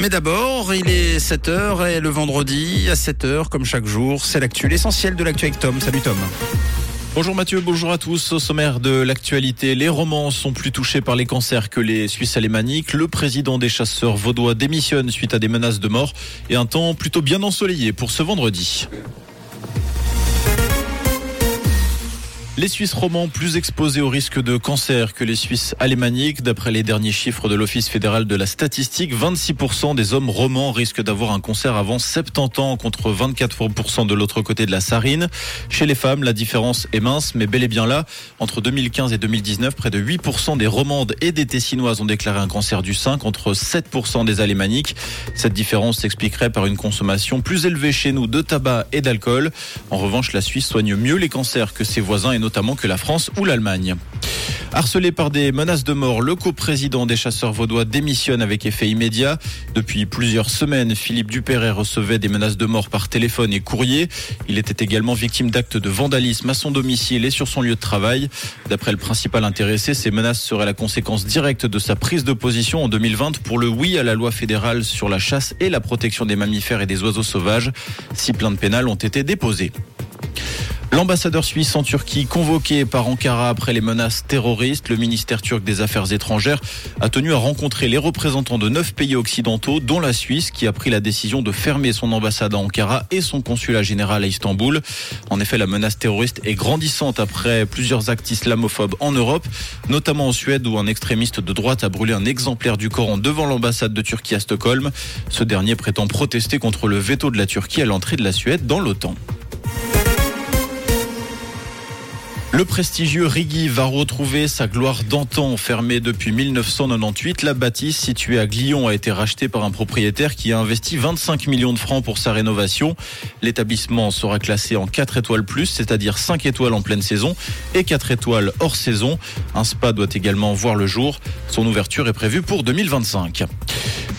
Mais d'abord, il est 7h et le vendredi à 7h, comme chaque jour, c'est l'actu, l'essentiel de l'actu avec Tom. Salut Tom. Bonjour Mathieu, bonjour à tous. Au sommaire de l'actualité, les romans sont plus touchés par les cancers que les Suisses alémaniques. Le président des chasseurs vaudois démissionne suite à des menaces de mort et un temps plutôt bien ensoleillé pour ce vendredi. Les Suisses romans plus exposés au risque de cancer que les Suisses alémaniques. D'après les derniers chiffres de l'Office fédéral de la statistique, 26% des hommes romans risquent d'avoir un cancer avant 70 ans contre 24% de l'autre côté de la Sarine. Chez les femmes, la différence est mince, mais bel et bien là. Entre 2015 et 2019, près de 8% des romandes et des tessinoises ont déclaré un cancer du sein contre 7% des alémaniques. Cette différence s'expliquerait par une consommation plus élevée chez nous de tabac et d'alcool. En revanche, la Suisse soigne mieux les cancers que ses voisins notamment que la France ou l'Allemagne. Harcelé par des menaces de mort, le coprésident des chasseurs vaudois démissionne avec effet immédiat. Depuis plusieurs semaines, Philippe Dupéret recevait des menaces de mort par téléphone et courrier. Il était également victime d'actes de vandalisme à son domicile et sur son lieu de travail. D'après le principal intéressé, ces menaces seraient la conséquence directe de sa prise de position en 2020 pour le oui à la loi fédérale sur la chasse et la protection des mammifères et des oiseaux sauvages. Six plaintes pénales ont été déposées. L'ambassadeur suisse en Turquie, convoqué par Ankara après les menaces terroristes, le ministère turc des Affaires étrangères a tenu à rencontrer les représentants de neuf pays occidentaux, dont la Suisse, qui a pris la décision de fermer son ambassade à Ankara et son consulat général à Istanbul. En effet, la menace terroriste est grandissante après plusieurs actes islamophobes en Europe, notamment en Suède où un extrémiste de droite a brûlé un exemplaire du Coran devant l'ambassade de Turquie à Stockholm. Ce dernier prétend protester contre le veto de la Turquie à l'entrée de la Suède dans l'OTAN. Le prestigieux Rigi va retrouver sa gloire d'antan. Fermée depuis 1998, la bâtisse située à Glion a été rachetée par un propriétaire qui a investi 25 millions de francs pour sa rénovation. L'établissement sera classé en 4 étoiles plus, c'est-à-dire 5 étoiles en pleine saison et 4 étoiles hors saison. Un spa doit également voir le jour. Son ouverture est prévue pour 2025.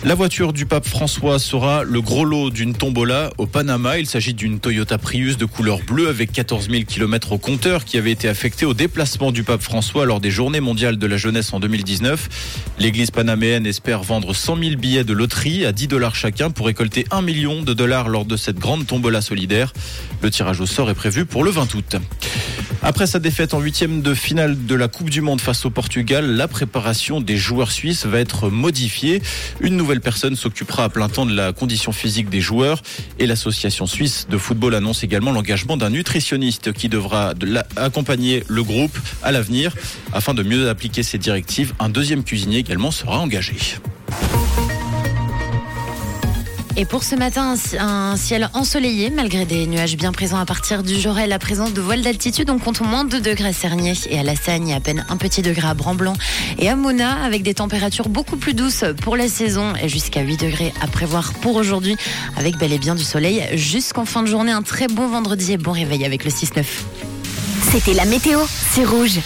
La voiture du pape François sera le gros lot d'une tombola au Panama. Il s'agit d'une Toyota Prius de couleur bleue avec 14 000 km au compteur qui avait été affectée au déplacement du pape François lors des Journées mondiales de la jeunesse en 2019. L'église panaméenne espère vendre 100 000 billets de loterie à 10 dollars chacun pour récolter 1 million de dollars lors de cette grande tombola solidaire. Le tirage au sort est prévu pour le 20 août. Après sa défaite en huitième de finale de la Coupe du Monde face au Portugal, la préparation des joueurs suisses va être modifiée. Une nouvelle personne s'occupera à plein temps de la condition physique des joueurs et l'association suisse de football annonce également l'engagement d'un nutritionniste qui devra accompagner le groupe à l'avenir afin de mieux appliquer ses directives. Un deuxième cuisinier également sera engagé. Et pour ce matin, un ciel ensoleillé, malgré des nuages bien présents à partir du jour et la présence de voiles d'altitude. On compte moins de 2 degrés à Cernier et à La Sagne, à peine un petit degré à Blanc et à Mona, avec des températures beaucoup plus douces pour la saison et jusqu'à 8 degrés à prévoir pour aujourd'hui, avec bel et bien du soleil jusqu'en fin de journée. Un très bon vendredi et bon réveil avec le 6-9. C'était la météo, c'est rouge.